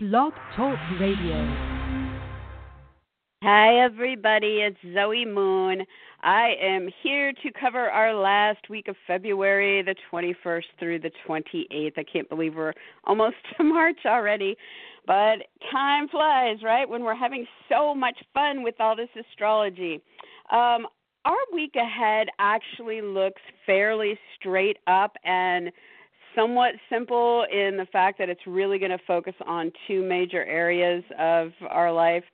Blog Talk Radio. Hi, everybody. It's Zoe Moon. I am here to cover our last week of February, the 21st through the 28th. I can't believe we're almost to March already. But time flies, right? When we're having so much fun with all this astrology. Um, our week ahead actually looks fairly straight up and somewhat simple in the fact that it's really going to focus on two major areas of our life.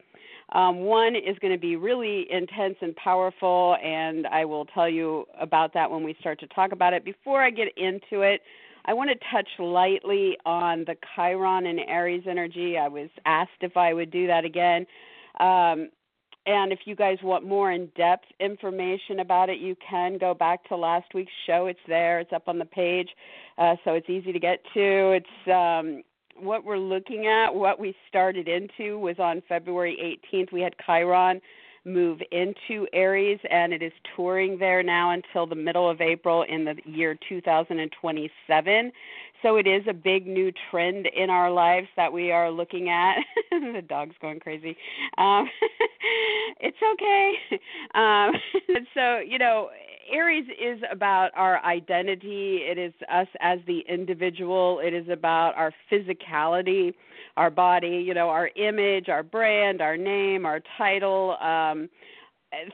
Um, one is going to be really intense and powerful, and I will tell you about that when we start to talk about it. Before I get into it, I want to touch lightly on the Chiron and Aries energy. I was asked if I would do that again. Um, and if you guys want more in depth information about it, you can go back to last week's show. It's there, it's up on the page, uh, so it's easy to get to. It's um, what we're looking at, what we started into was on February 18th. We had Chiron move into Aries, and it is touring there now until the middle of April in the year 2027. So it is a big new trend in our lives that we are looking at. the dog's going crazy. Um, it's okay. Um, so, you know, Aries is about our identity. It is us as the individual. It is about our physicality, our body, you know, our image, our brand, our name, our title, um,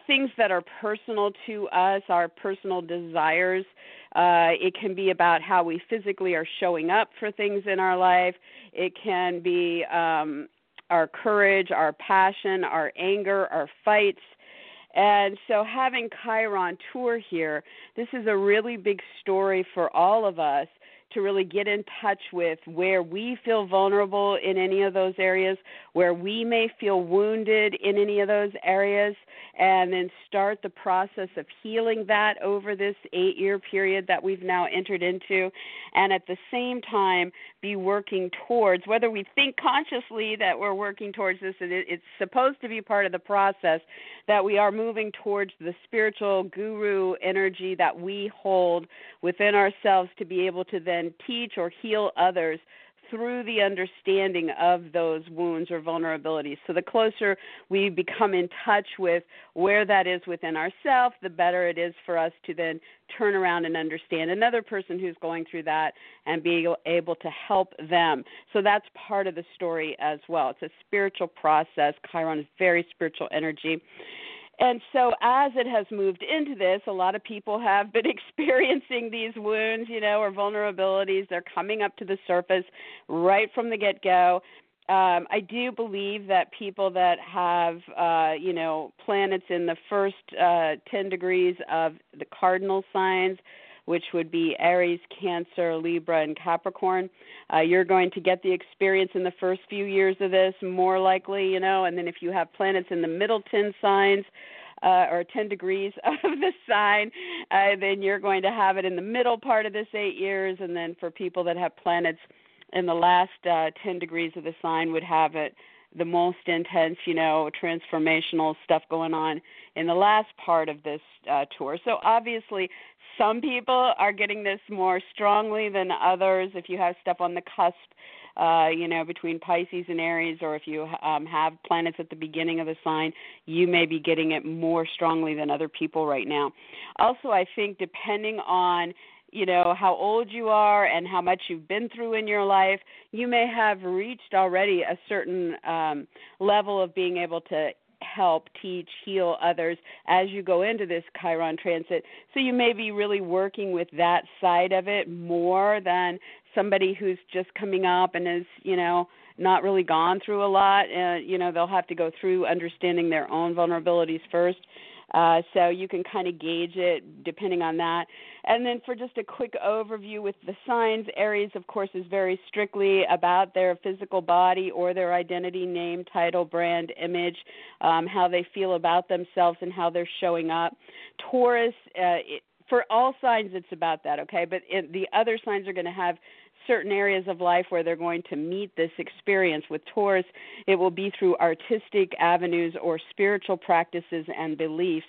things that are personal to us, our personal desires. Uh, it can be about how we physically are showing up for things in our life. It can be um, our courage, our passion, our anger, our fights. And so, having Chiron tour here, this is a really big story for all of us to really get in touch with where we feel vulnerable in any of those areas, where we may feel wounded in any of those areas, and then start the process of healing that over this eight year period that we've now entered into. And at the same time, be working towards, whether we think consciously that we're working towards this, and it's supposed to be part of the process, that we are moving towards the spiritual guru energy that we hold within ourselves to be able to then teach or heal others through the understanding of those wounds or vulnerabilities. So the closer we become in touch with where that is within ourselves, the better it is for us to then turn around and understand another person who's going through that and be able to help them. So that's part of the story as well. It's a spiritual process. Chiron is very spiritual energy. And so, as it has moved into this, a lot of people have been experiencing these wounds, you know, or vulnerabilities. They're coming up to the surface right from the get go. Um, I do believe that people that have, uh, you know, planets in the first uh, 10 degrees of the cardinal signs, which would be Aries, Cancer, Libra, and Capricorn. Uh, you're going to get the experience in the first few years of this, more likely, you know, and then if you have planets in the middle 10 signs, uh, or 10 degrees of the sign, uh, then you're going to have it in the middle part of this eight years. And then for people that have planets in the last uh, 10 degrees of the sign, would have it the most intense, you know, transformational stuff going on in the last part of this uh, tour. So obviously, some people are getting this more strongly than others. If you have stuff on the cusp, uh, you know, between Pisces and Aries, or if you um, have planets at the beginning of the sign, you may be getting it more strongly than other people right now. Also, I think depending on you know how old you are and how much you've been through in your life you may have reached already a certain um level of being able to help teach heal others as you go into this chiron transit. So you may be really working with that side of it more than somebody who's just coming up and is you know not really gone through a lot. Uh, you know they'll have to go through understanding their own vulnerabilities first uh, so you can kind of gauge it depending on that. And then for just a quick overview with the signs, Aries, of course, is very strictly about their physical body or their identity, name, title, brand, image, um, how they feel about themselves, and how they're showing up. Taurus, uh, it, for all signs, it's about that, okay? But it, the other signs are going to have certain areas of life where they're going to meet this experience. With Taurus, it will be through artistic avenues or spiritual practices and beliefs.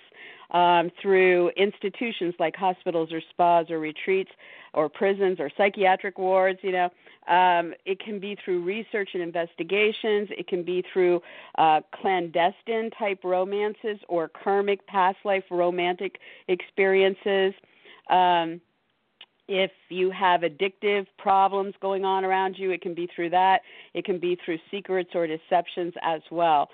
Um, through institutions like hospitals or spas or retreats or prisons or psychiatric wards, you know, um, it can be through research and investigations. It can be through uh, clandestine type romances or karmic past life romantic experiences. Um, if you have addictive problems going on around you, it can be through that. It can be through secrets or deceptions as well.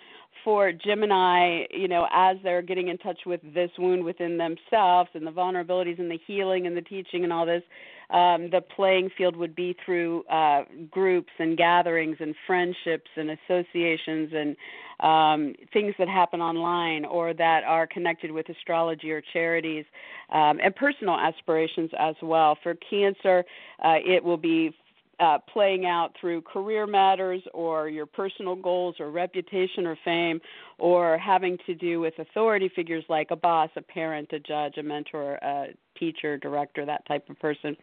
For Gemini, you know, as they're getting in touch with this wound within themselves and the vulnerabilities and the healing and the teaching and all this, um, the playing field would be through uh, groups and gatherings and friendships and associations and um, things that happen online or that are connected with astrology or charities um, and personal aspirations as well. For Cancer, uh, it will be uh, playing out through career matters or your personal goals or reputation or fame or having to do with authority figures like a boss, a parent, a judge, a mentor, a teacher, director, that type of person.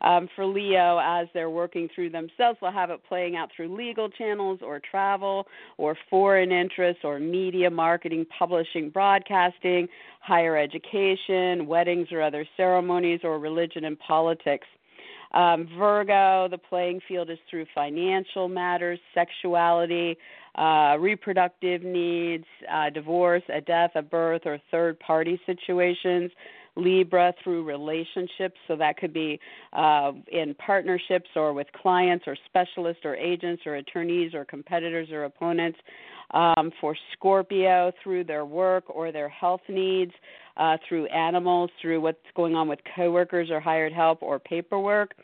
Um, for Leo, as they're working through themselves, they'll have it playing out through legal channels or travel or foreign interests or media, marketing, publishing, broadcasting, higher education, weddings or other ceremonies, or religion and politics. Um, Virgo, the playing field is through financial matters, sexuality, uh, reproductive needs, uh, divorce, a death, a birth, or third party situations. Libra through relationships, so that could be uh, in partnerships or with clients or specialists or agents or attorneys or competitors or opponents. Um, for Scorpio, through their work or their health needs, uh, through animals, through what's going on with coworkers or hired help or paperwork.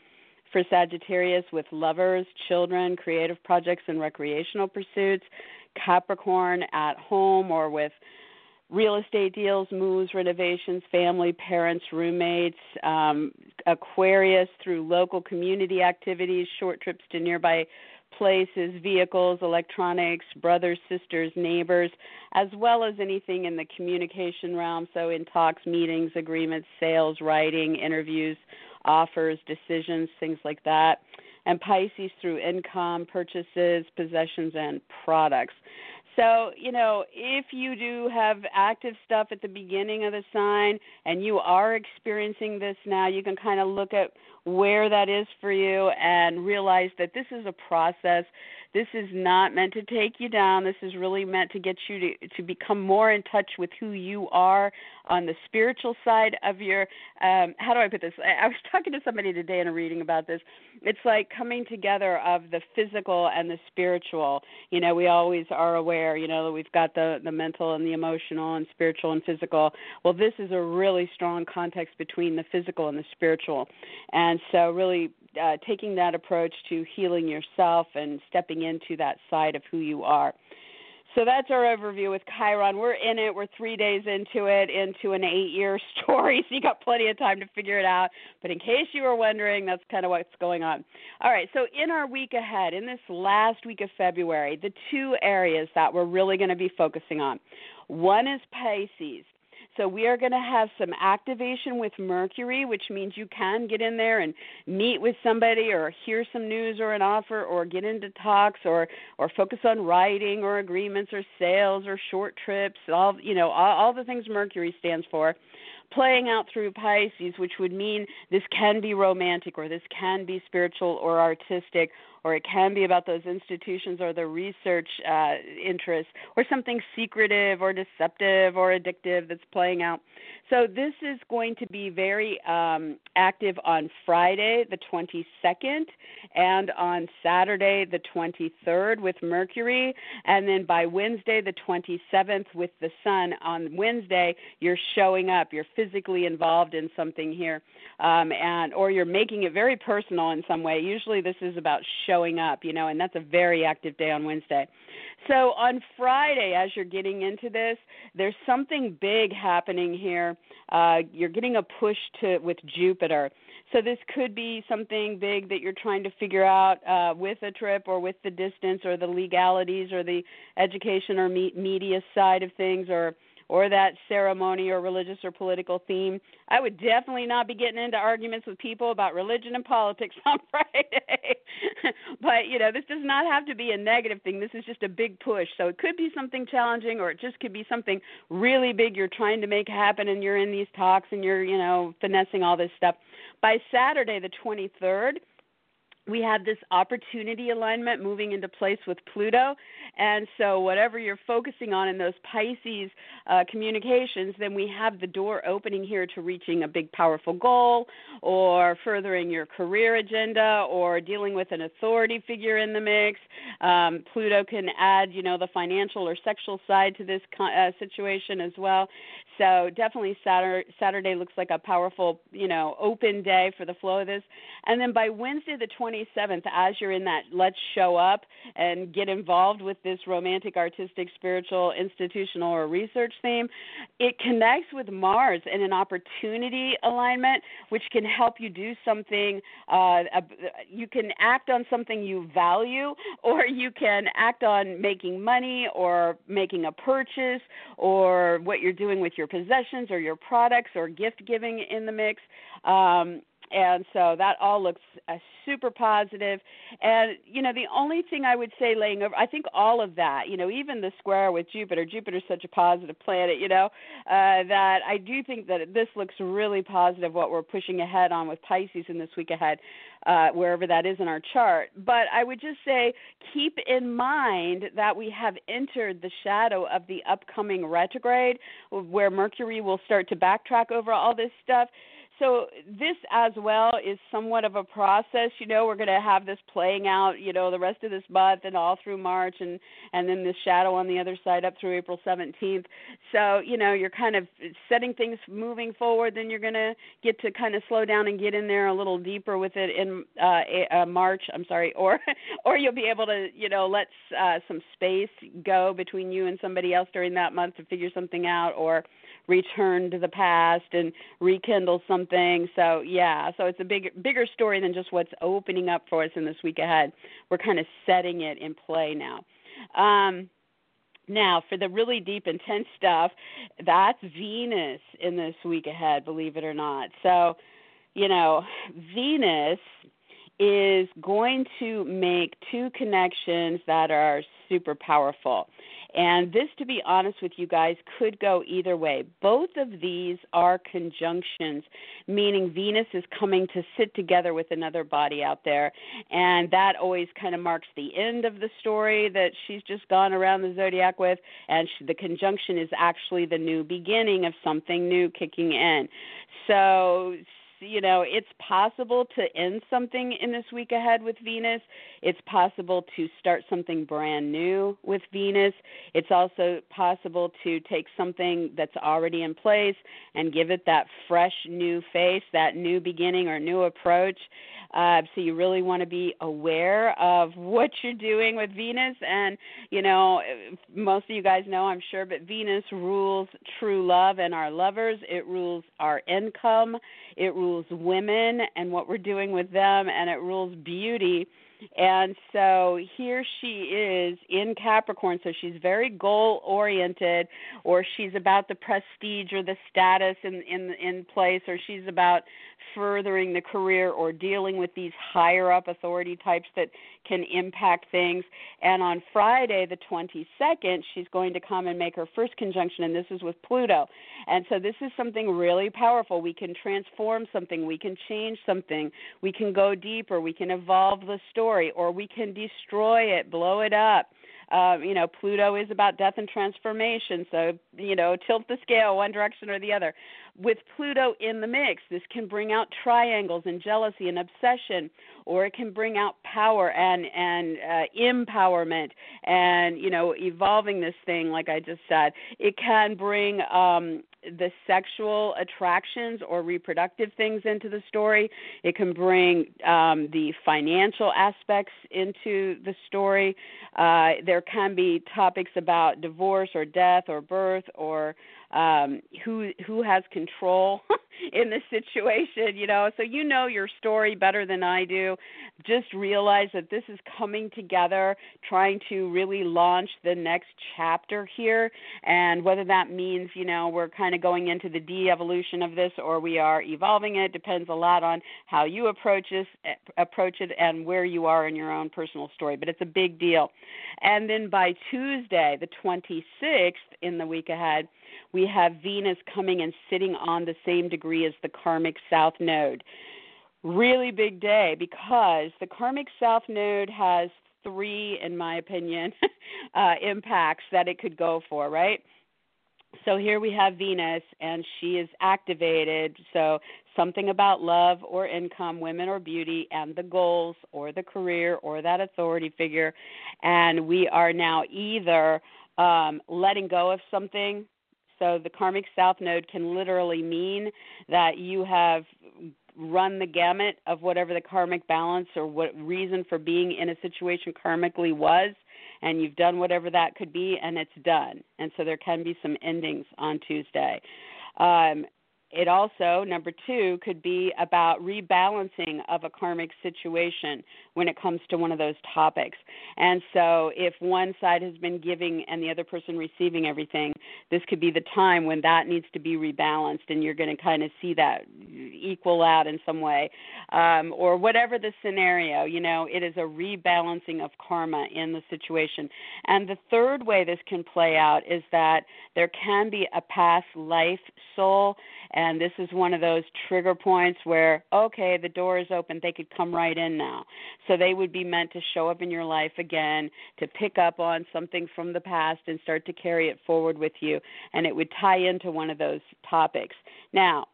For Sagittarius, with lovers, children, creative projects, and recreational pursuits. Capricorn, at home or with real estate deals, moves, renovations, family, parents, roommates, um, Aquarius through local community activities, short trips to nearby places, vehicles, electronics, brothers, sisters, neighbors, as well as anything in the communication realm. So, in talks, meetings, agreements, sales, writing, interviews, offers, decisions, things like that. And Pisces through income, purchases, possessions, and products. So, you know, if you do have active stuff at the beginning of the sign and you are experiencing this now, you can kind of look at where that is for you and realize that this is a process this is not meant to take you down. This is really meant to get you to to become more in touch with who you are on the spiritual side of your. Um, how do I put this? I, was talking to somebody today in a reading about this. It's like coming together of the physical and the spiritual. You know, we always are aware. You know, that we've got the the mental and the emotional and spiritual and physical. Well, this is a really strong context between the physical and the spiritual, and so really uh, taking that approach to healing yourself and stepping into that side of who you are. So that's our overview with Chiron. We're in it. We're three days into it, into an eight year story, so you got plenty of time to figure it out. But in case you were wondering, that's kind of what's going on. All right, so in our week ahead, in this last week of February, the two areas that we're really going to be focusing on one is Pisces. So we are going to have some activation with Mercury, which means you can get in there and meet with somebody or hear some news or an offer or get into talks or or focus on writing or agreements or sales or short trips, all you know, all, all the things Mercury stands for. Playing out through Pisces, which would mean this can be romantic or this can be spiritual or artistic or it can be about those institutions or the research uh, interests, or something secretive or deceptive or addictive that's playing out. So this is going to be very um, active on Friday, the 22nd, and on Saturday, the 23rd, with Mercury, and then by Wednesday, the 27th, with the Sun. On Wednesday, you're showing up. You're physically involved in something here, um, and or you're making it very personal in some way. Usually, this is about showing showing up, you know, and that's a very active day on Wednesday. So on Friday, as you're getting into this, there's something big happening here. Uh, you're getting a push to with Jupiter. So this could be something big that you're trying to figure out uh, with a trip or with the distance or the legalities or the education or me- media side of things or or that ceremony or religious or political theme. I would definitely not be getting into arguments with people about religion and politics on Friday. but, you know, this does not have to be a negative thing. This is just a big push. So it could be something challenging or it just could be something really big you're trying to make happen and you're in these talks and you're, you know, finessing all this stuff. By Saturday the 23rd, we have this opportunity alignment moving into place with Pluto. And so, whatever you're focusing on in those Pisces uh, communications, then we have the door opening here to reaching a big, powerful goal, or furthering your career agenda, or dealing with an authority figure in the mix. Um, Pluto can add, you know, the financial or sexual side to this uh, situation as well. So definitely Saturday, Saturday looks like a powerful, you know, open day for the flow of this. And then by Wednesday the 27th, as you're in that let's show up and get involved with this romantic, artistic, spiritual, institutional, or research theme, it connects with Mars in an opportunity alignment, which can help you do something. Uh, you can act on something you value, or you can act on making money, or making a purchase, or what you're doing with your your possessions or your products or gift giving in the mix. Um, and so that all looks uh, super positive. and you know the only thing i would say laying over i think all of that you know even the square with jupiter jupiter's such a positive planet you know uh, that i do think that this looks really positive what we're pushing ahead on with pisces in this week ahead uh, wherever that is in our chart. But i would just say keep in mind that we have entered the shadow of the upcoming retrograde where mercury will start to backtrack over all this stuff so this as well is somewhat of a process you know we're going to have this playing out you know the rest of this month and all through march and and then this shadow on the other side up through april 17th so you know you're kind of setting things moving forward then you're going to get to kind of slow down and get in there a little deeper with it in uh, uh march i'm sorry or or you'll be able to you know let uh, some space go between you and somebody else during that month to figure something out or return to the past and rekindle something. So yeah, so it's a big bigger story than just what's opening up for us in this week ahead. We're kind of setting it in play now. Um, now, for the really deep, intense stuff, that's Venus in this week ahead, believe it or not. So, you know, Venus is going to make two connections that are super powerful. And this, to be honest with you guys, could go either way. Both of these are conjunctions, meaning Venus is coming to sit together with another body out there. And that always kind of marks the end of the story that she's just gone around the zodiac with. And she, the conjunction is actually the new beginning of something new kicking in. So, you know, it's possible to end something in this week ahead with Venus. It's possible to start something brand new with Venus. It's also possible to take something that's already in place and give it that fresh new face, that new beginning or new approach. Uh, so you really want to be aware of what you're doing with Venus. And, you know, most of you guys know, I'm sure, but Venus rules true love and our lovers. It rules our income. It rules women and what we're doing with them. And it rules beauty and so here she is in Capricorn. So she's very goal oriented, or she's about the prestige or the status in in in place, or she's about furthering the career or dealing with these higher up authority types that can impact things. And on Friday, the 22nd, she's going to come and make her first conjunction, and this is with Pluto. And so this is something really powerful. We can transform something, we can change something, we can go deeper, we can evolve the story, or we can destroy it, blow it up. Uh, you know, Pluto is about death and transformation, so you know, tilt the scale one direction or the other with Pluto in the mix, this can bring out triangles and jealousy and obsession, or it can bring out power and and uh, empowerment, and you know, evolving this thing, like I just said. It can bring um, the sexual attractions or reproductive things into the story. It can bring um, the financial aspects into the story. Uh, there can be topics about divorce or death or birth or um who who has control in the situation you know? So you know your story better than i do. Just realize that this is coming together trying to really launch the next chapter here. And whether that means you know we're kind of going into the de-evolution of this or we are evolving it depends a lot on how you approach this approach it and where you are in your own personal story but it's a big deal. And then by tuesday the 26th in the week ahead we have Venus coming and sitting on the same degree as the karmic south node. Really big day because the karmic south node has three, in my opinion, uh, impacts that it could go for, right? So here we have Venus, and she is activated. So something about love or income, women or beauty, and the goals or the career or that authority figure. And we are now either um, letting go of something so the karmic south node can literally mean that you have run the gamut of whatever the karmic balance or what reason for being in a situation karmically was and you've done whatever that could be and it's done. And so there can be some endings on tuesday. Um, it also, number two, could be about rebalancing of a karmic situation when it comes to one of those topics. And so, if one side has been giving and the other person receiving everything, this could be the time when that needs to be rebalanced, and you're going to kind of see that equal out in some way. Um, or whatever the scenario, you know, it is a rebalancing of karma in the situation. And the third way this can play out is that there can be a past life soul and this is one of those trigger points where okay the door is open they could come right in now. So they would be meant to show up in your life again to pick up on something from the past and start to carry it forward with you. And it would tie into one of those topics. Now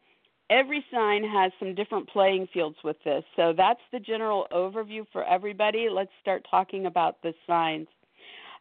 every sign has some different playing fields with this. So that's the general overview for everybody. Let's start talking about the signs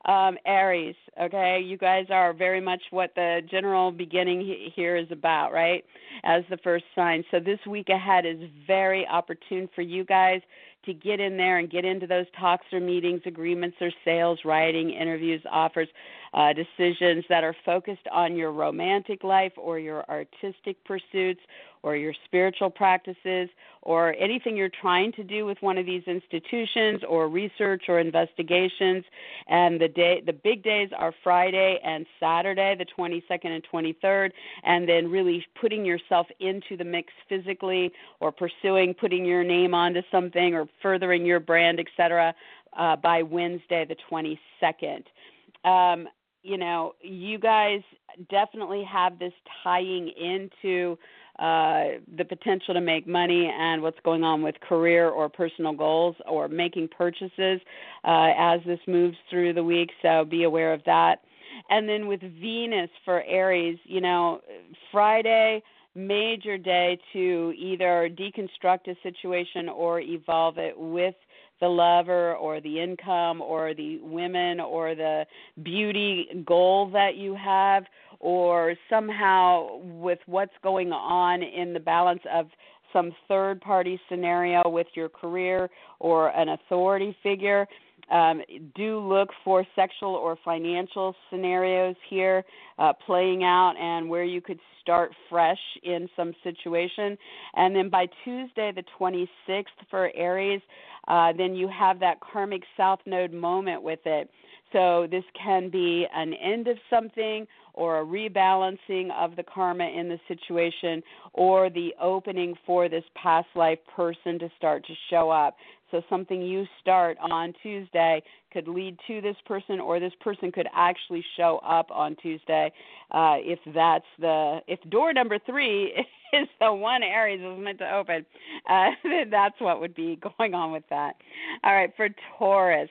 um, Aries, okay, you guys are very much what the general beginning here is about, right? As the first sign. So this week ahead is very opportune for you guys to get in there and get into those talks or meetings, agreements or sales, writing, interviews, offers, uh, decisions that are focused on your romantic life or your artistic pursuits or your spiritual practices or anything you're trying to do with one of these institutions or research or investigations. And the day the big days are Friday and Saturday the 22nd and 23rd and then really putting yourself into the mix physically or pursuing putting your name onto something or furthering your brand etc uh, by Wednesday the 22nd um, you know you guys definitely have this tying into uh, the potential to make money and what's going on with career or personal goals or making purchases uh, as this moves through the week. So be aware of that. And then with Venus for Aries, you know, Friday major day to either deconstruct a situation or evolve it with the lover or the income or the women or the beauty goal that you have or somehow with what's going on in the balance of some third party scenario with your career or an authority figure. Um, do look for sexual or financial scenarios here uh, playing out and where you could start fresh in some situation. And then by Tuesday, the 26th for Aries, uh, then you have that karmic south node moment with it. So this can be an end of something or a rebalancing of the karma in the situation or the opening for this past life person to start to show up. So something you start on Tuesday could lead to this person, or this person could actually show up on Tuesday. Uh, if that's the if door number three is the one Aries is meant to open, uh, that's what would be going on with that. All right, for Taurus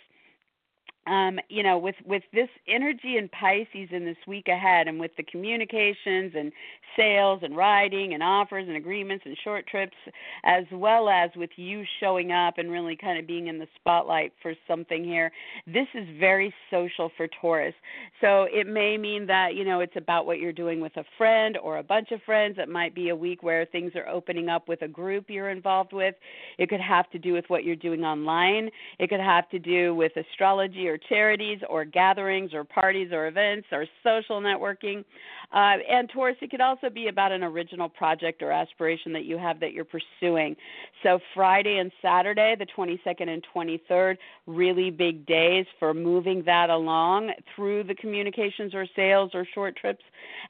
um, you know, with with this energy in Pisces in this week ahead, and with the communications and sales and writing and offers and agreements and short trips, as well as with you showing up and really kind of being in the spotlight for something here, this is very social for Taurus. So it may mean that you know it's about what you're doing with a friend or a bunch of friends. It might be a week where things are opening up with a group you're involved with. It could have to do with what you're doing online. It could have to do with astrology or charities or gatherings or parties or events or social networking. Uh, and Taurus, it could also be about an original project or aspiration that you have that you're pursuing. So Friday and Saturday, the 22nd and 23rd, really big days for moving that along through the communications or sales or short trips.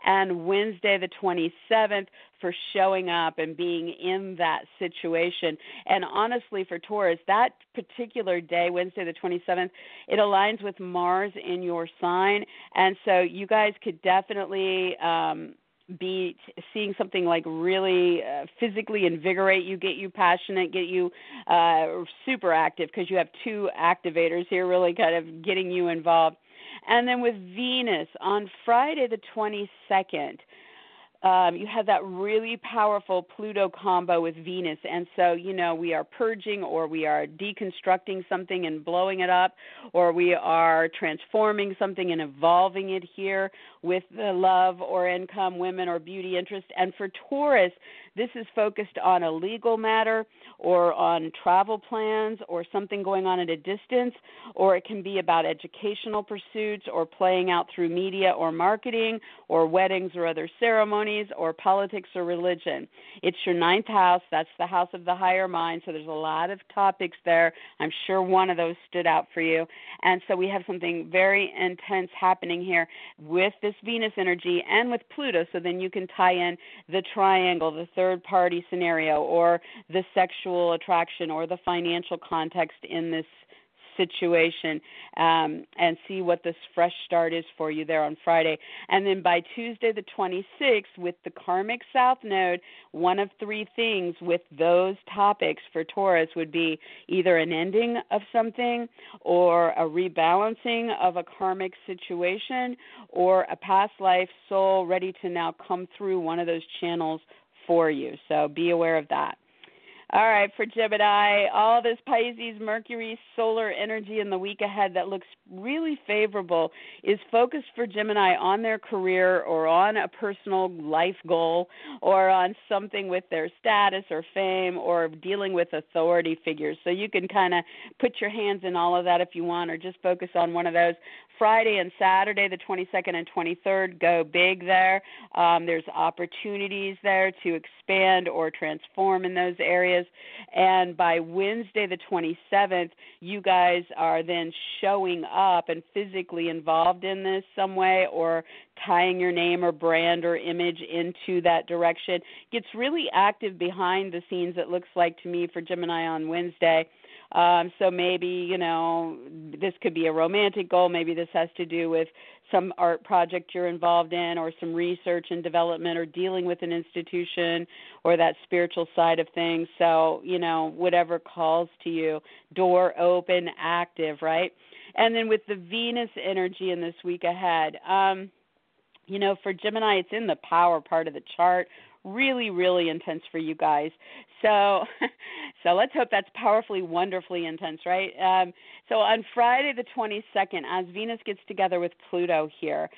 And Wednesday, the 27th, for showing up and being in that situation. And honestly, for Taurus, that particular day, Wednesday the 27th, it aligns with Mars in your sign. And so you guys could definitely. Um, be seeing something like really uh, physically invigorate you, get you passionate, get you uh, super active because you have two activators here, really kind of getting you involved. And then with Venus on Friday the 22nd, um, you have that really powerful Pluto combo with Venus. And so, you know, we are purging or we are deconstructing something and blowing it up, or we are transforming something and evolving it here with the love or income, women, or beauty interest. And for Taurus, this is focused on a legal matter or on travel plans or something going on at a distance, or it can be about educational pursuits or playing out through media or marketing or weddings or other ceremonies or politics or religion. It's your ninth house. That's the house of the higher mind. So there's a lot of topics there. I'm sure one of those stood out for you. And so we have something very intense happening here with this Venus energy and with Pluto. So then you can tie in the triangle, the third party scenario, or the sexual attraction, or the financial context in this situation um, and see what this fresh start is for you there on Friday. And then by Tuesday, the 26th, with the karmic south node, one of three things with those topics for Taurus would be either an ending of something or a rebalancing of a karmic situation or a past life soul ready to now come through one of those channels for you. So be aware of that. All right, for Gemini, all this Pisces, Mercury, solar energy in the week ahead that looks really favorable is focused for Gemini on their career or on a personal life goal or on something with their status or fame or dealing with authority figures. So you can kind of put your hands in all of that if you want or just focus on one of those. Friday and Saturday, the 22nd and 23rd, go big there. Um, there's opportunities there to expand or transform in those areas. And by Wednesday, the 27th, you guys are then showing up and physically involved in this some way or tying your name or brand or image into that direction. Gets really active behind the scenes, it looks like to me, for Gemini on Wednesday. Um, so maybe, you know, this could be a romantic goal. Maybe this has to do with some art project you're involved in or some research and development or dealing with an institution or that spiritual side of things. So, you know, whatever calls to you, door open, active, right? And then with the Venus energy in this week ahead, um, you know, for Gemini, it's in the power part of the chart really really intense for you guys. So so let's hope that's powerfully wonderfully intense right? Um, so on friday the 22nd as venus gets together with pluto here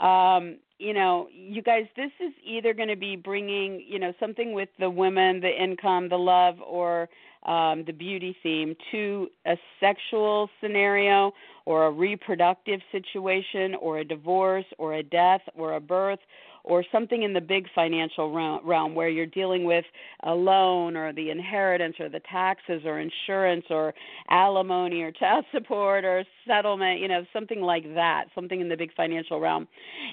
um, you know you guys this is either going to be bringing you know something with the women the income the love or um, the beauty theme to a sexual scenario or a reproductive situation or a divorce or a death or a birth or something in the big financial realm where you're dealing with a loan or the inheritance or the taxes or insurance or alimony or child support or settlement, you know, something like that, something in the big financial realm.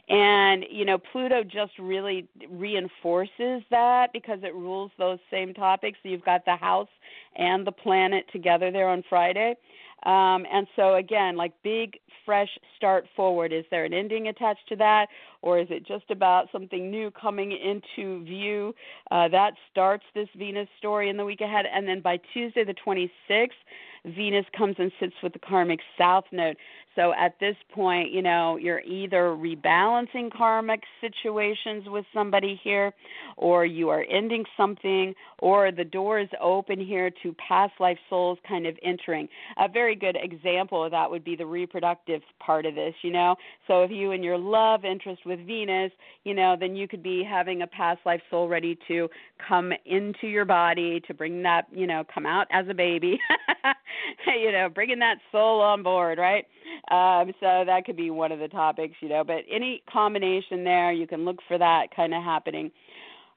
And, you know, Pluto just really reinforces that because it rules those same topics. So you've got the house and the planet together there on Friday. Um, and so again, like big fresh start forward. Is there an ending attached to that, or is it just about something new coming into view? Uh, that starts this Venus story in the week ahead, and then by Tuesday the 26th, Venus comes and sits with the karmic south node. So at this point, you know, you're either rebalancing karmic situations with somebody here, or you are ending something, or the door is open here to past life souls kind of entering. A very good example of that would be the reproductive part of this, you know. So if you and your love interest with Venus, you know, then you could be having a past life soul ready to come into your body to bring that, you know, come out as a baby, you know, bringing that soul on board, right? um, so that could be one of the topics, you know. But any combination there, you can look for that kind of happening.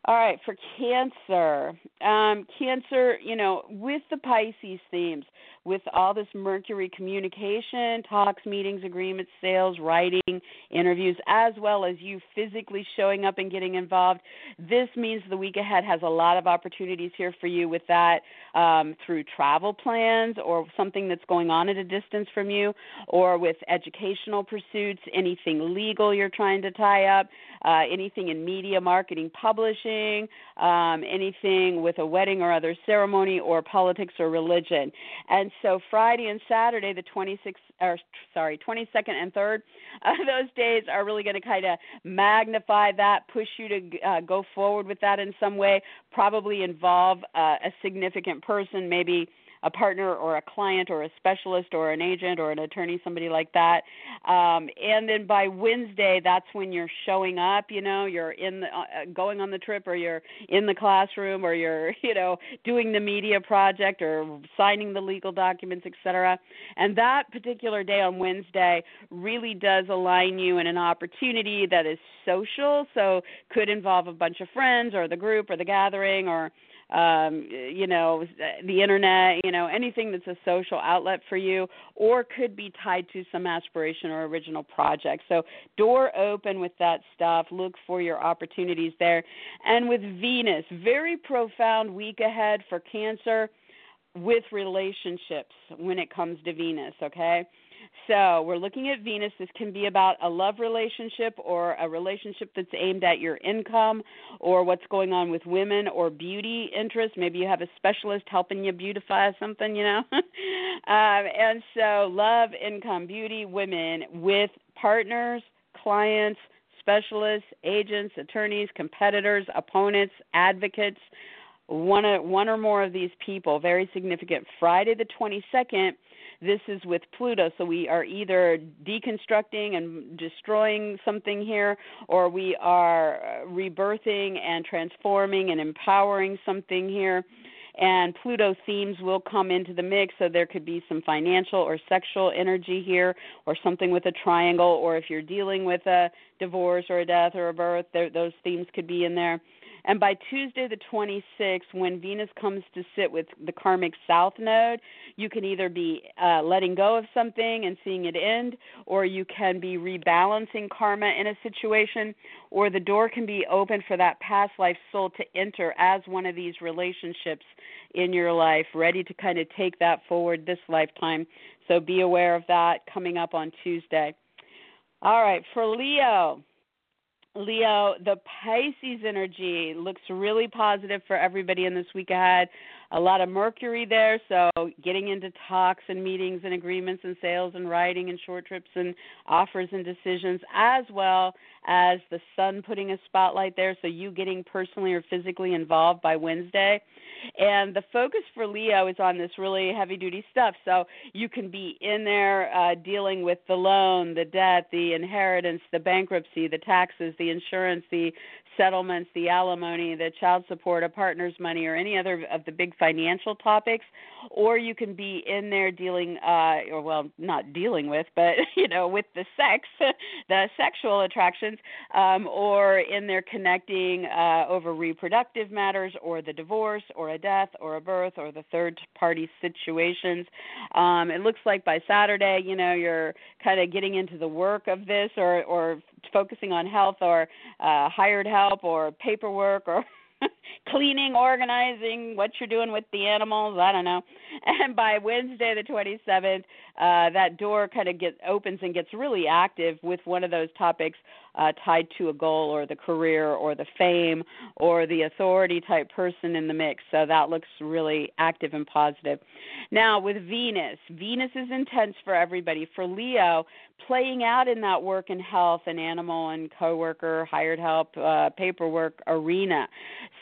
All right, for Cancer. Um, cancer, you know, with the Pisces themes, with all this Mercury communication, talks, meetings, agreements, sales, writing, interviews, as well as you physically showing up and getting involved, this means the week ahead has a lot of opportunities here for you with that um, through travel plans or something that's going on at a distance from you, or with educational pursuits, anything legal you're trying to tie up, uh, anything in media, marketing, publishing, um, anything with a wedding or other ceremony, or politics or religion. And so Friday and Saturday, the 26th, or sorry, 22nd and 3rd, uh, those days are really going to kind of magnify that, push you to uh, go forward with that in some way, probably involve uh, a significant person, maybe a partner or a client or a specialist or an agent or an attorney, somebody like that. Um, and then by Wednesday, that's when you're showing up. You know, you're in the uh, going on the trip, or you're in the classroom, or you're you know doing the media project, or signing the legal documents, etc. And that particular day on Wednesday really does align you in an opportunity that is social, so could involve a bunch of friends or the group or the gathering or um, you know, the internet, you know, anything that's a social outlet for you, or could be tied to some aspiration or original project. So, door open with that stuff. Look for your opportunities there. And with Venus, very profound week ahead for Cancer with relationships when it comes to Venus, okay? So we're looking at Venus. This can be about a love relationship or a relationship that's aimed at your income or what's going on with women or beauty interests. Maybe you have a specialist helping you beautify something, you know. um, and so love, income, beauty, women with partners, clients, specialists, agents, attorneys, competitors, opponents, advocates. One, one or more of these people, very significant. Friday the 22nd this is with Pluto, so we are either deconstructing and destroying something here, or we are uh, rebirthing and transforming and empowering something here. And Pluto themes will come into the mix, so there could be some financial or sexual energy here, or something with a triangle, or if you're dealing with a divorce or a death or a birth, there, those themes could be in there. And by Tuesday, the 26th, when Venus comes to sit with the karmic south node, you can either be uh, letting go of something and seeing it end, or you can be rebalancing karma in a situation, or the door can be open for that past life soul to enter as one of these relationships in your life, ready to kind of take that forward this lifetime. So be aware of that coming up on Tuesday. All right, for Leo. Leo, the Pisces energy looks really positive for everybody in this week ahead a lot of Mercury there, so getting into talks and meetings and agreements and sales and writing and short trips and offers and decisions, as well as the sun putting a spotlight there, so you getting personally or physically involved by Wednesday. And the focus for Leo is on this really heavy duty stuff, so you can be in there uh, dealing with the loan, the debt, the inheritance, the bankruptcy, the taxes, the insurance, the settlements, the alimony, the child support, a partner's money, or any other of the big financial topics, or you can be in there dealing, uh, or well, not dealing with, but you know, with the sex, the sexual attractions, um, or in there connecting uh, over reproductive matters, or the divorce, or a death, or a birth, or the third party situations. Um, it looks like by Saturday, you know, you're kind of getting into the work of this, or or focusing on health, or uh, hired help, or paperwork, or cleaning, organizing, what you're doing with the animals, I don't know. And by Wednesday the 27th, uh, that door kind of gets opens and gets really active with one of those topics uh, tied to a goal or the career or the fame or the authority type person in the mix. So that looks really active and positive. Now with Venus, Venus is intense for everybody. For Leo, playing out in that work and health and animal and coworker, hired help, uh, paperwork arena.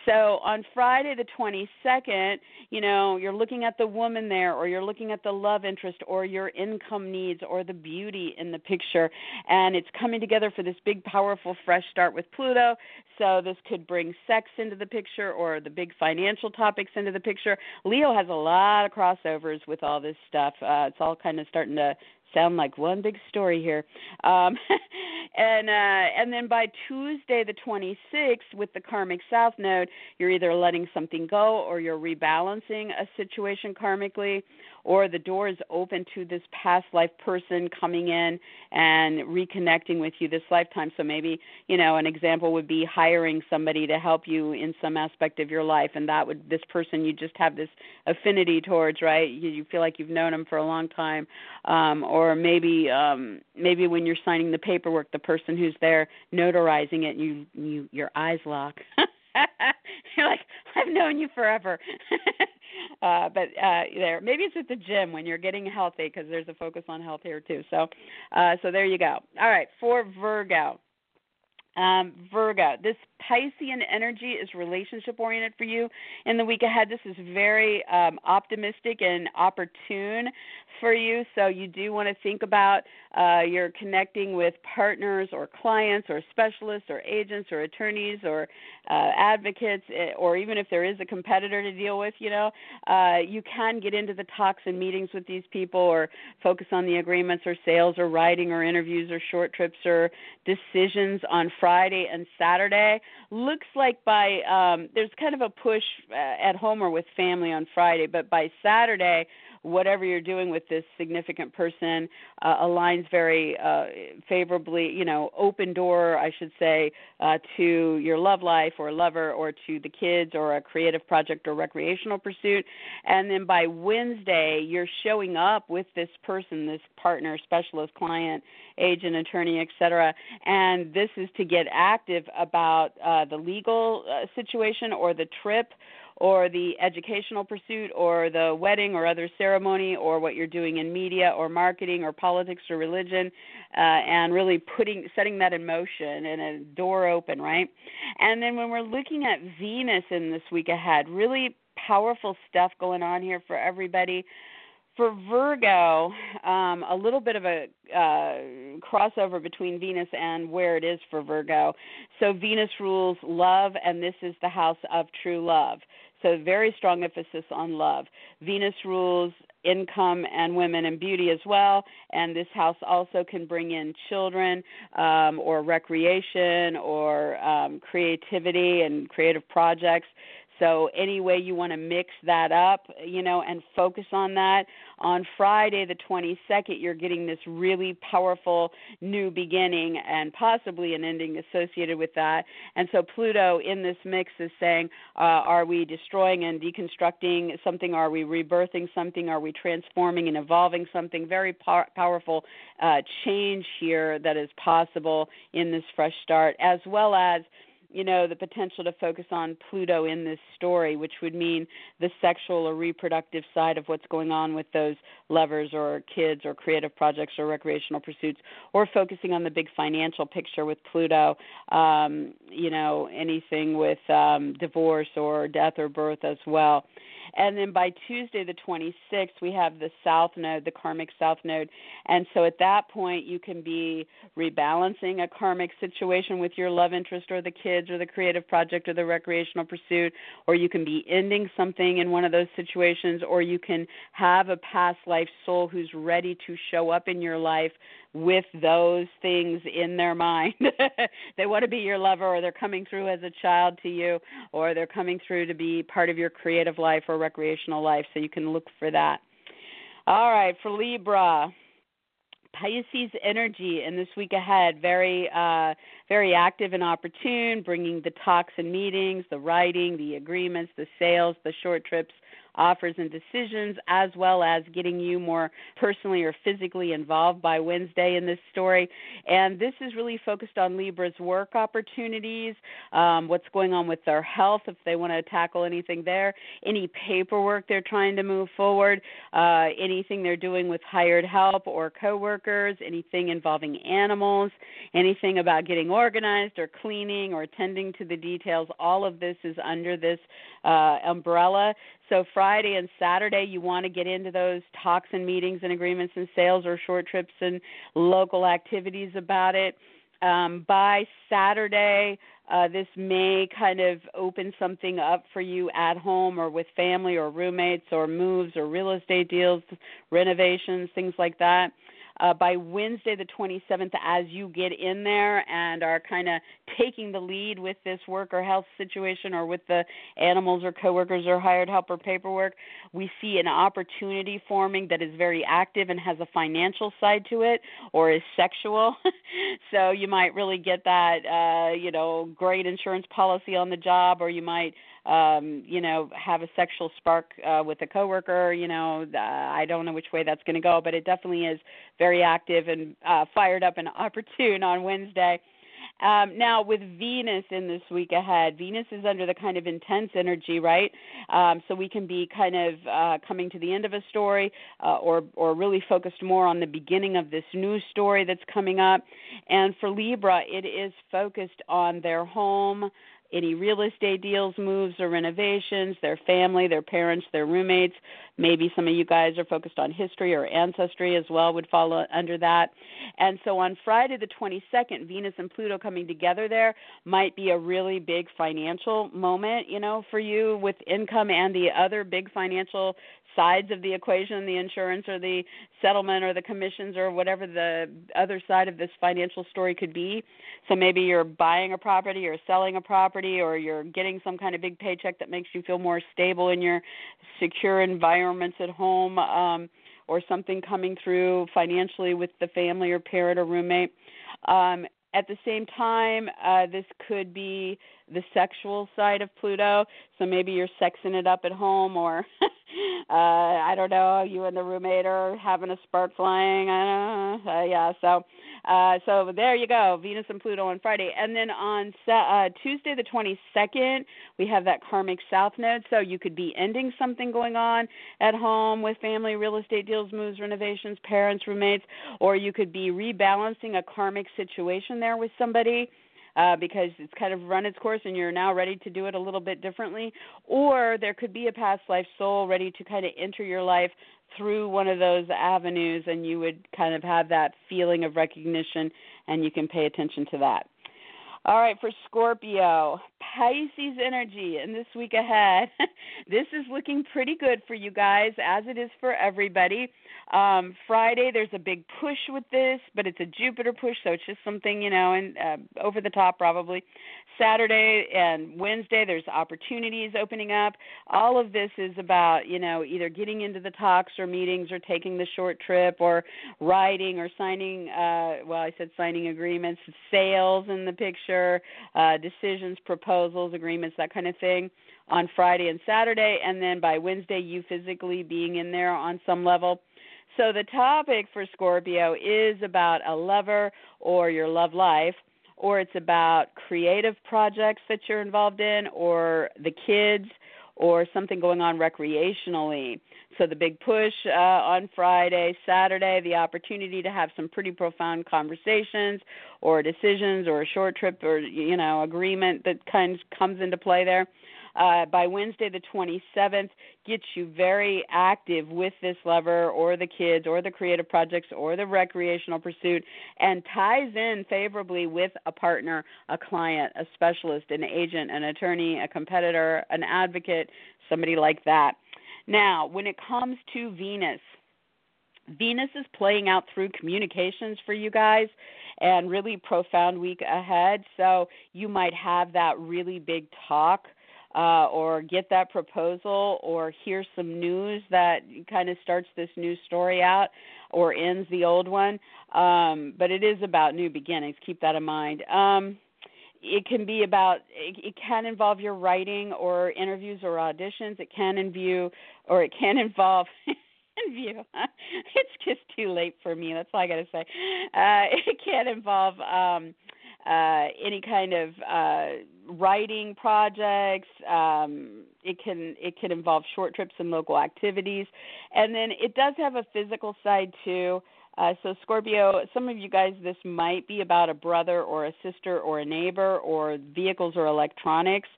So on Friday the 22nd, you know, you're looking at the woman there or you're looking at the love interest or your income needs or the beauty in the picture and it's coming together for this big powerful fresh start with Pluto. So this could bring sex into the picture or the big financial topics into the picture. Leo has a lot of crossovers with all this stuff. Uh, it's all kind of starting to sound like one big story here. Um, and uh, and then by Tuesday the 26th with the karmic south node, you're either letting something go or you're rebalancing a situation karmically or the door is open to this past life person coming in and reconnecting with you this lifetime. So maybe, you know, an example would be hiring somebody to help you in some aspect of your life and that would this person you just have this affinity towards, right? You, you feel like you've known them for a long time. Um or maybe um maybe when you're signing the paperwork the person who's there notarizing it you you your eyes lock. You're like, I've known you forever. uh, but uh, there, maybe it's at the gym when you're getting healthy because there's a focus on health here too. So, uh, so there you go. All right, for Virgo. Um, Virgo, this Piscean energy is relationship oriented for you in the week ahead. This is very um, optimistic and opportune for you. So you do want to think about uh, you're connecting with partners or clients or specialists or agents or attorneys or uh, advocates, eh, or even if there is a competitor to deal with, you know, uh, you can get into the talks and meetings with these people or focus on the agreements or sales or writing or interviews or short trips or decisions on Friday and Saturday. Looks like by um, there's kind of a push uh, at home or with family on Friday, but by Saturday, whatever you're doing with this significant person uh, aligns very uh, favorably, you know, open door, I should say, uh, to your love life or lover or to the kids or a creative project or recreational pursuit. And then by Wednesday, you're showing up with this person, this partner, specialist, client, agent, attorney, etc. And this is to get active about uh, the legal uh, situation or the trip or the educational pursuit or the wedding or other ceremony or what you're doing in media or marketing or politics or religion uh, and really putting setting that in motion and a door open right and then when we're looking at venus in this week ahead really powerful stuff going on here for everybody for Virgo, um, a little bit of a uh, crossover between Venus and where it is for Virgo. So Venus rules love, and this is the house of true love. So, very strong emphasis on love. Venus rules income and women and beauty as well. And this house also can bring in children um, or recreation or um, creativity and creative projects. So any way you want to mix that up, you know, and focus on that. On Friday the 22nd, you're getting this really powerful new beginning and possibly an ending associated with that. And so Pluto in this mix is saying, uh, are we destroying and deconstructing something? Are we rebirthing something? Are we transforming and evolving something? Very pow- powerful uh, change here that is possible in this fresh start, as well as you know, the potential to focus on Pluto in this story, which would mean the sexual or reproductive side of what's going on with those lovers or kids or creative projects or recreational pursuits, or focusing on the big financial picture with Pluto, um, you know, anything with um, divorce or death or birth as well. And then by Tuesday, the 26th, we have the South Node, the karmic South Node. And so at that point, you can be rebalancing a karmic situation with your love interest or the kids or the creative project or the recreational pursuit, or you can be ending something in one of those situations, or you can have a past life soul who's ready to show up in your life with those things in their mind. they want to be your lover, or they're coming through as a child to you, or they're coming through to be part of your creative life or recreational life. So you can look for that. All right, for Libra. Pisces energy in this week ahead, very, uh, very active and opportune, bringing the talks and meetings, the writing, the agreements, the sales, the short trips, offers and decisions, as well as getting you more personally or physically involved by Wednesday in this story. And this is really focused on Libra's work opportunities, um, what's going on with their health, if they want to tackle anything there, any paperwork they're trying to move forward, uh, anything they're doing with hired help or coworkers, anything involving animals, anything about getting organized or cleaning or attending to the details. All of this is under this uh, umbrella. So Friday and Saturday, you want to get into those talks and meetings and agreements and sales or short trips and local activities about it. Um, by Saturday, uh, this may kind of open something up for you at home or with family or roommates or moves or real estate deals, renovations, things like that. Uh, by Wednesday, the 27th, as you get in there and are kind of taking the lead with this work or health situation or with the animals or coworkers or hired helper paperwork, we see an opportunity forming that is very active and has a financial side to it or is sexual. so you might really get that, uh, you know, great insurance policy on the job, or you might um you know have a sexual spark uh with a coworker you know uh, i don't know which way that's going to go but it definitely is very active and uh fired up and opportune on wednesday um, now, with Venus in this week ahead, Venus is under the kind of intense energy, right? Um, so we can be kind of uh, coming to the end of a story, uh, or or really focused more on the beginning of this new story that's coming up. And for Libra, it is focused on their home, any real estate deals, moves, or renovations, their family, their parents, their roommates. Maybe some of you guys are focused on history or ancestry as well, would fall under that. And so on Friday the 22nd, Venus and Pluto coming together there might be a really big financial moment, you know, for you with income and the other big financial sides of the equation the insurance or the settlement or the commissions or whatever the other side of this financial story could be so maybe you're buying a property or selling a property or you're getting some kind of big paycheck that makes you feel more stable in your secure environments at home um or something coming through financially with the family or parent or roommate um at the same time, uh, this could be the sexual side of Pluto. So maybe you're sexing it up at home, or uh, I don't know, you and the roommate are having a spark flying. I don't know. Uh, yeah, so uh, so there you go, Venus and Pluto on Friday, and then on uh, Tuesday the 22nd we have that karmic South node. So you could be ending something going on at home with family, real estate deals, moves, renovations, parents, roommates, or you could be rebalancing a karmic situation there with somebody uh, because it's kind of run its course and you're now ready to do it a little bit differently. Or there could be a past life soul ready to kind of enter your life through one of those avenues, and you would kind of have that feeling of recognition, and you can pay attention to that. All right, for Scorpio, Pisces energy in this week ahead. this is looking pretty good for you guys, as it is for everybody. Um, Friday, there's a big push with this, but it's a Jupiter push, so it's just something, you know, and uh, over the top probably. Saturday and Wednesday, there's opportunities opening up. All of this is about, you know, either getting into the talks or meetings or taking the short trip or writing or signing, uh, well, I said signing agreements, sales in the picture, uh, decisions, proposals, agreements, that kind of thing on Friday and Saturday. And then by Wednesday, you physically being in there on some level. So the topic for Scorpio is about a lover or your love life, or it's about creative projects that you're involved in, or the kids, or something going on recreationally. So the big push uh, on Friday, Saturday, the opportunity to have some pretty profound conversations, or decisions, or a short trip, or you know agreement that kind of comes into play there uh, by Wednesday the 27th gets you very active with this lover or the kids or the creative projects or the recreational pursuit and ties in favorably with a partner, a client, a specialist, an agent, an attorney, a competitor, an advocate, somebody like that. Now, when it comes to Venus, Venus is playing out through communications for you guys and really profound week ahead. So you might have that really big talk uh, or get that proposal or hear some news that kind of starts this new story out or ends the old one. Um, but it is about new beginnings. Keep that in mind. Um, it can be about it, it can involve your writing or interviews or auditions. It can involve or it can involve view. it's just too late for me. That's all I got to say. Uh, it can involve um, uh, any kind of uh, writing projects. Um, it can it can involve short trips and local activities, and then it does have a physical side too. Uh, so Scorpio, some of you guys, this might be about a brother or a sister or a neighbor or vehicles or electronics.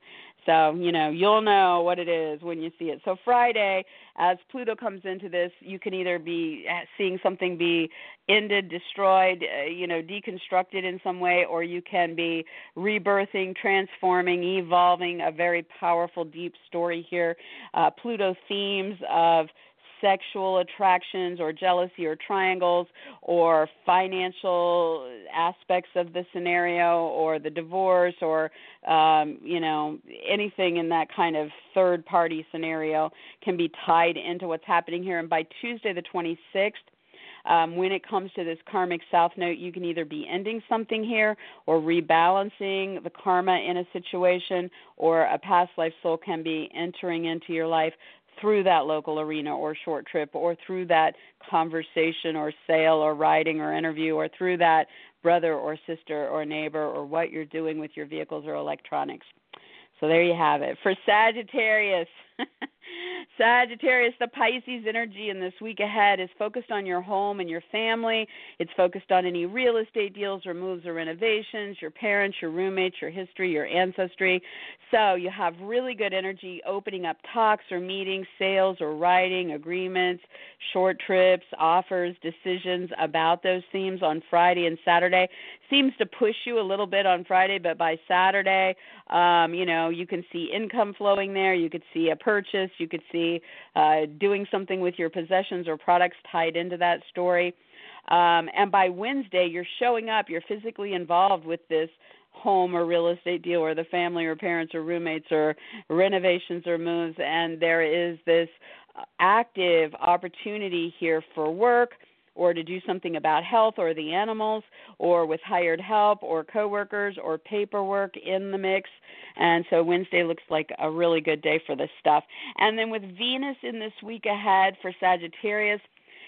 So, you know, you'll know what it is when you see it. So, Friday, as Pluto comes into this, you can either be uh, seeing something be ended, destroyed, uh, you know, deconstructed in some way, or you can be rebirthing, transforming, evolving a very powerful, deep story here. Uh, Pluto themes of sexual attractions or jealousy or triangles or financial aspects of the scenario or the divorce or um, you know anything in that kind of third party scenario can be tied into what's happening here. And by Tuesday the 26th um, when it comes to this karmic south node, you can either be ending something here or rebalancing the karma in a situation, or a past life soul can be entering into your life through that local arena or short trip or through that conversation or sale or writing or interview or through that brother or sister or neighbor or what you're doing with your vehicles or electronics. So there you have it. For Sagittarius, Sagittarius, the Pisces energy in this week ahead is focused on your home and your family. It's focused on any real estate deals or moves or renovations, your parents, your roommates, your history, your ancestry. So you have really good energy opening up talks or meetings, sales or writing, agreements, short trips, offers, decisions about those themes on Friday and Saturday. Seems to push you a little bit on Friday, but by Saturday, um, you know, you can see income flowing there. You could see a purchase. You could see uh, doing something with your possessions or products tied into that story. Um, and by Wednesday, you're showing up. You're physically involved with this home or real estate deal or the family or parents or roommates or renovations or moves and there is this active opportunity here for work or to do something about health or the animals or with hired help or coworkers or paperwork in the mix. And so Wednesday looks like a really good day for this stuff. And then with Venus in this week ahead for Sagittarius,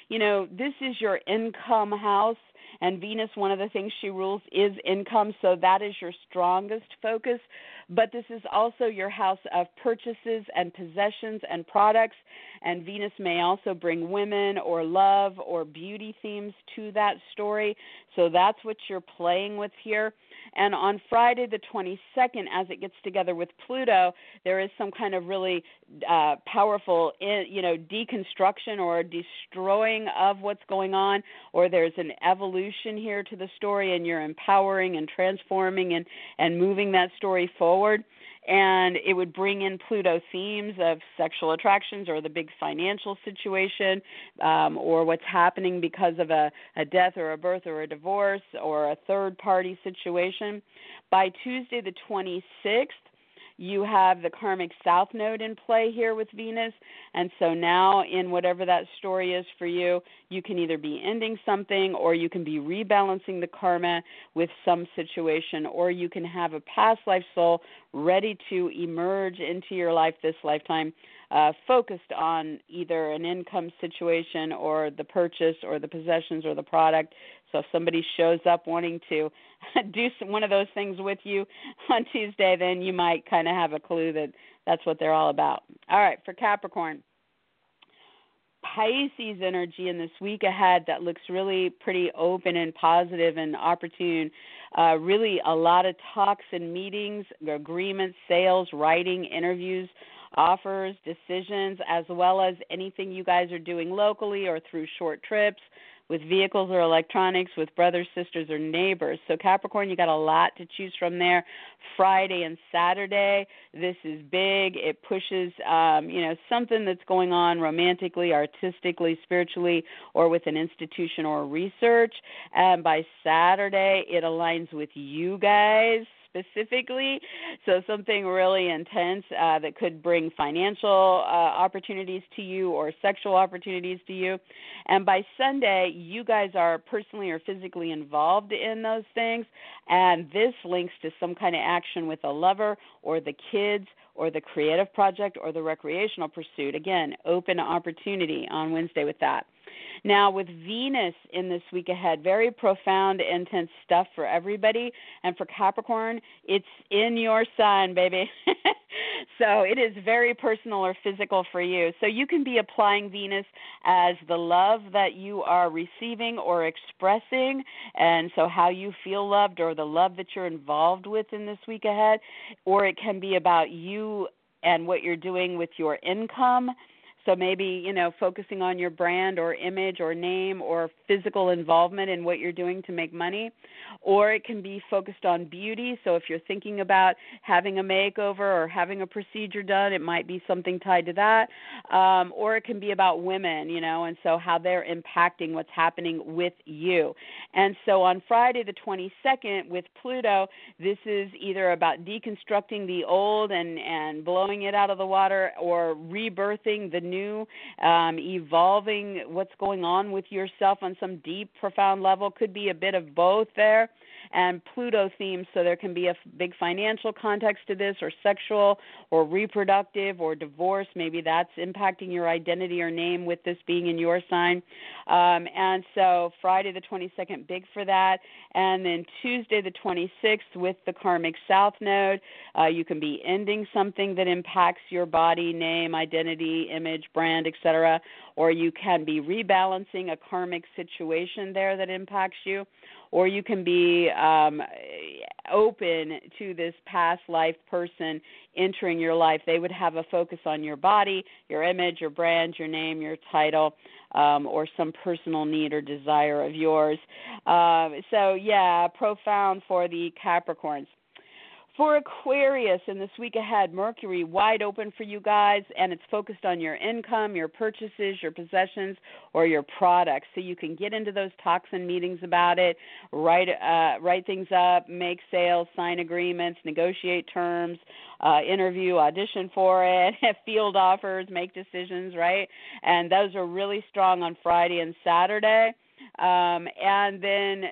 you know, this is your income house and Venus, one of the things she rules is income, so that is your strongest focus. But this is also your house of purchases and possessions and products, and Venus may also bring women or love or beauty themes to that story. So that's what you're playing with here. And on Friday the 22nd, as it gets together with Pluto, there is some kind of really uh, powerful, you know, deconstruction or destroying of what's going on, or there's an evolution here to the story, and you're empowering and transforming and and moving that story forward and it would bring in Pluto themes of sexual attractions or the big financial situation um, or what's happening because of a, a death or a birth or a divorce or a third party situation. By Tuesday, the 26th, you have the karmic south node in play here with Venus. And so now, in whatever that story is for you, you can either be ending something or you can be rebalancing the karma with some situation, or you can have a past life soul ready to emerge into your life this lifetime. Uh, focused on either an income situation or the purchase or the possessions or the product so if somebody shows up wanting to do some, one of those things with you on Tuesday, then you might kind of have a clue that that's what they're all about. All right, for Capricorn. Pisces energy in this week ahead that looks really pretty open and positive and opportune. Uh, really, a lot of talks and meetings, agreements, sales, writing, interviews, offers, decisions, as well as anything you guys are doing locally or through short trips with vehicles or electronics, with brothers, sisters, or neighbors. So, Capricorn, you got a lot to choose from there. Friday and Saturday, this is big. It pushes, um, you know, something that's going on romantically, artistically, spiritually, or with an institution or research. And by Saturday, it aligns with you guys specifically. So something really intense uh, that could bring financial uh, opportunities to you or sexual opportunities to you. And by Sunday, you guys are personally or physically involved in those things. And this links to some kind of action with a lover or the kids or the creative project or the recreational pursuit. Again, open opportunity on Wednesday with that. Now, with Venus in this week ahead, very profound, intense stuff for everybody. And for Capricorn, it's in your sun, baby. so it is very personal or physical for you. So you can be applying Venus as the love that you are receiving or expressing, and so how you feel loved or the love that you're involved with in this week ahead. Or it can be about you and what you're doing with your income So maybe, you know, focusing on your brand or image or name or physical involvement in what you're doing to make money. Or it can be focused on beauty. So if you're thinking about having a makeover or having a procedure done, it might be something tied to that. Um, or it can be about women, you know, and so how they're impacting what's happening with you. And so on Friday the 22nd with Pluto, this is either about deconstructing the old and, and blowing it out of the water or rebirthing the new, um, evolving what's going on with yourself on some deep, profound level. Could be a bit of both there and Pluto themes, so there can be a big financial context to this, or sexual, or reproductive, or divorce. Maybe that's impacting your identity or name with this being in your sign. Um, and so Friday the 22nd, big for that. And then Tuesday the 26th with the karmic south node, uh, you can be ending something that impacts your body, name, identity, image, brand, etc. Or you can be rebalancing a karmic situation there that impacts you or you can be um, open to this past life person entering your life. They would have a focus on your body, your image, your brand, your name, your title, um, or some personal need or desire of yours. Uh, so, yeah, profound for the Capricorns. For Aquarius in this week ahead, Mercury wide open for you guys, and it's focused on your income, your purchases, your possessions, or your products. So you can get into those talks and meetings about it, write uh, write things up, make sales, sign agreements, negotiate terms, uh, interview, audition for it, field offers, make decisions, right? And those are really strong on Friday and Saturday. Um, and then,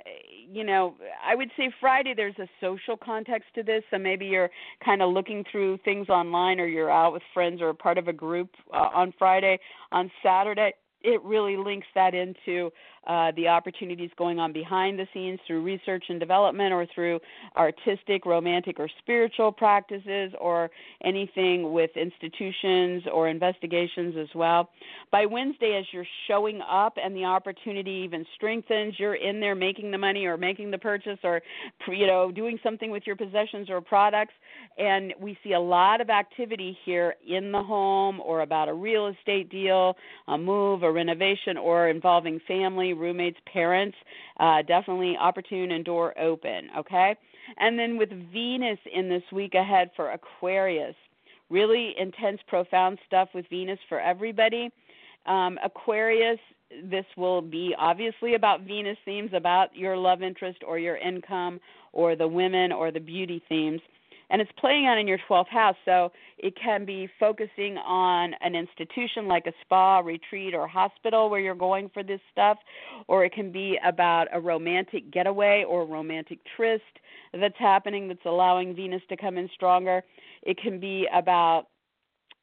you know, I would say Friday there's a social context to this. So maybe you're kind of looking through things online or you're out with friends or part of a group uh, on Friday. On Saturday, it really links that into uh, the opportunities going on behind the scenes through research and development or through artistic, romantic, or spiritual practices or anything with institutions or investigations as well. By Wednesday, as you're showing up and the opportunity even strengthens, you're in there making the money or making the purchase or you know doing something with your possessions or products, and we see a lot of activity here in the home or about a real estate deal, a move, a renovation, or involving family roommates, parents, uh, definitely opportune and door open, okay? And then with Venus in this week ahead for Aquarius, really intense, profound stuff with Venus for everybody. Um, Aquarius, this will be obviously about Venus themes, about your love interest or your income or the women or the beauty themes and it's playing out in your 12th house so it can be focusing on an institution like a spa retreat or hospital where you're going for this stuff or it can be about a romantic getaway or romantic tryst that's happening that's allowing venus to come in stronger it can be about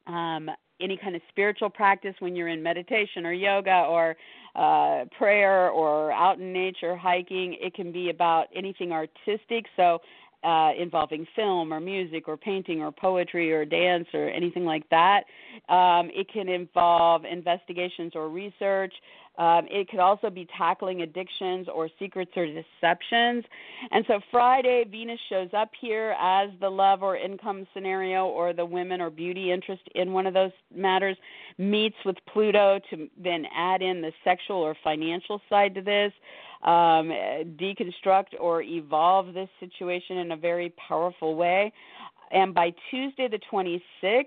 um, any kind of spiritual practice when you're in meditation or yoga or uh, prayer or out in nature hiking. It can be about anything artistic. So uh, involving film or music or painting or poetry or dance or anything like that. Um, it can involve investigations or research. Um, it could also be tackling addictions or secrets or deceptions. And so Friday, Venus shows up here as the love or income scenario or the women or beauty interest in one of those matters, meets with Pluto to then add in the sexual or financial side to this um, deconstruct or evolve this situation in a very powerful way. And by Tuesday, the 26th,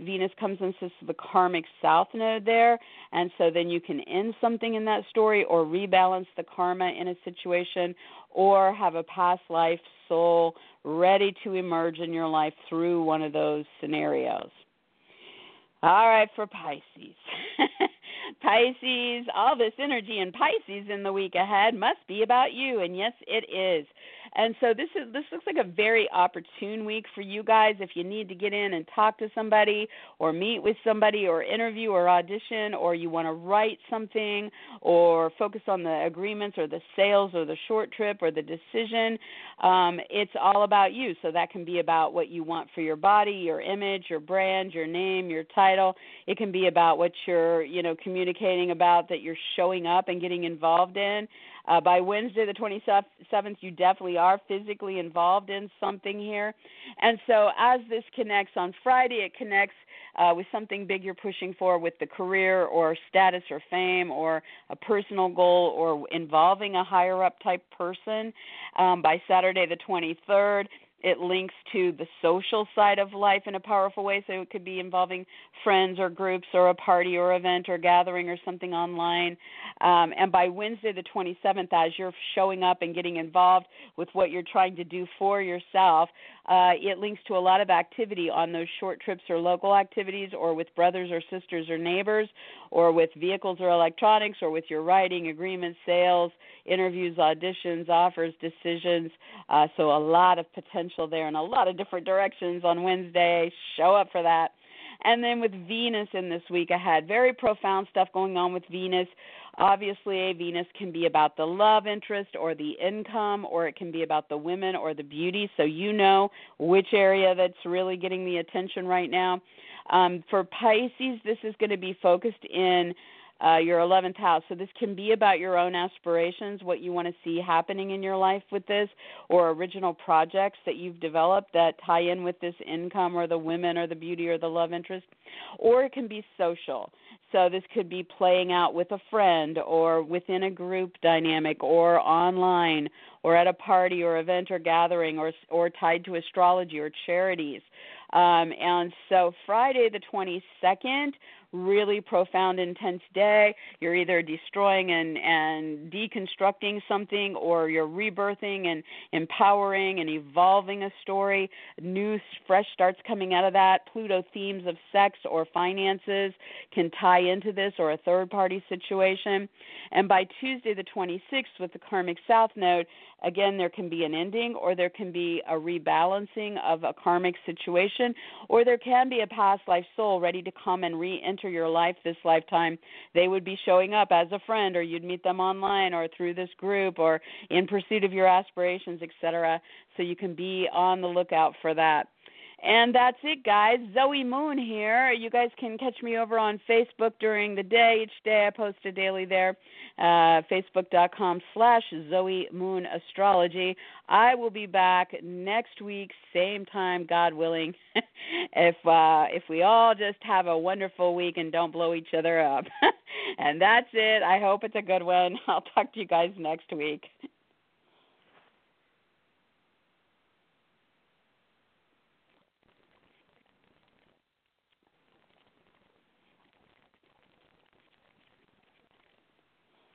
Venus comes into the karmic south node there, and so then you can end something in that story or rebalance the karma in a situation or have a past life soul ready to emerge in your life through one of those scenarios. All right, for Pisces. Pisces, all this energy in Pisces in the week ahead must be about you, and yes, it is. And so this is this looks like a very opportune week for you guys if you need to get in and talk to somebody or meet with somebody or interview or audition or you want to write something or focus on the agreements or the sales or the short trip or the decision. Um, it's all about you. So that can be about what you want for your body, your image, your brand, your name, your title. It can be about what you're, you know, communicating about that you're showing up and getting involved in. Uh, by Wednesday, the 27th, you definitely are physically involved in something here. And so, as this connects on Friday, it connects uh, with something big you're pushing for with the career or status or fame or a personal goal or involving a higher up type person. Um, by Saturday, the 23rd, it links to the social side of life in a powerful way. So it could be involving friends or groups or a party or event or gathering or something online. Um, and by Wednesday, the 27th, as you're showing up and getting involved with what you're trying to do for yourself, uh, it links to a lot of activity on those short trips or local activities or with brothers or sisters or neighbors or with vehicles or electronics or with your writing, agreements, sales, interviews, auditions, offers, decisions. Uh, so a lot of potential there in a lot of different directions on Wednesday. Show up for that. And then with Venus in this week ahead, very profound stuff going on with Venus. Obviously, Venus can be about the love interest or the income, or it can be about the women or the beauty. So you know which area that's really getting the attention right now. Um, for Pisces, this is going to be focused in uh, your 11th house. So this can be about your own aspirations, what you want to see happening in your life with this, or original projects that you've developed that tie in with this income or the women or the beauty or the love interest. Or it can be social. So this could be playing out with a friend or within a group dynamic or online or at a party or event or gathering or or tied to astrology or charities. Um, and so Friday the 22nd really profound, intense day. You're either destroying and, and deconstructing something, or you're rebirthing and empowering and evolving a story. New, fresh starts coming out of that. Pluto themes of sex or finances can tie into this, or a third party situation. And by Tuesday, the 26th, with the karmic south node, again, there can be an ending, or there can be a rebalancing of a karmic situation, or there can be a past life soul ready to come and re enter your life this lifetime. They would be showing up as a friend, or you'd meet them online, or through this group, or in pursuit of your aspirations, etc. So you can be on the lookout for that. And that's it, guys. Zoe Moon here. You guys can catch me over on Facebook during the day. Each day I post a daily there, uh, facebook.com slash Zoe Moon Astrology. I will be back next week, same time, God willing. if uh, if we all just have a wonderful week and don't blow each other up. and that's it. I hope it's a good one. I'll talk to you guys next week.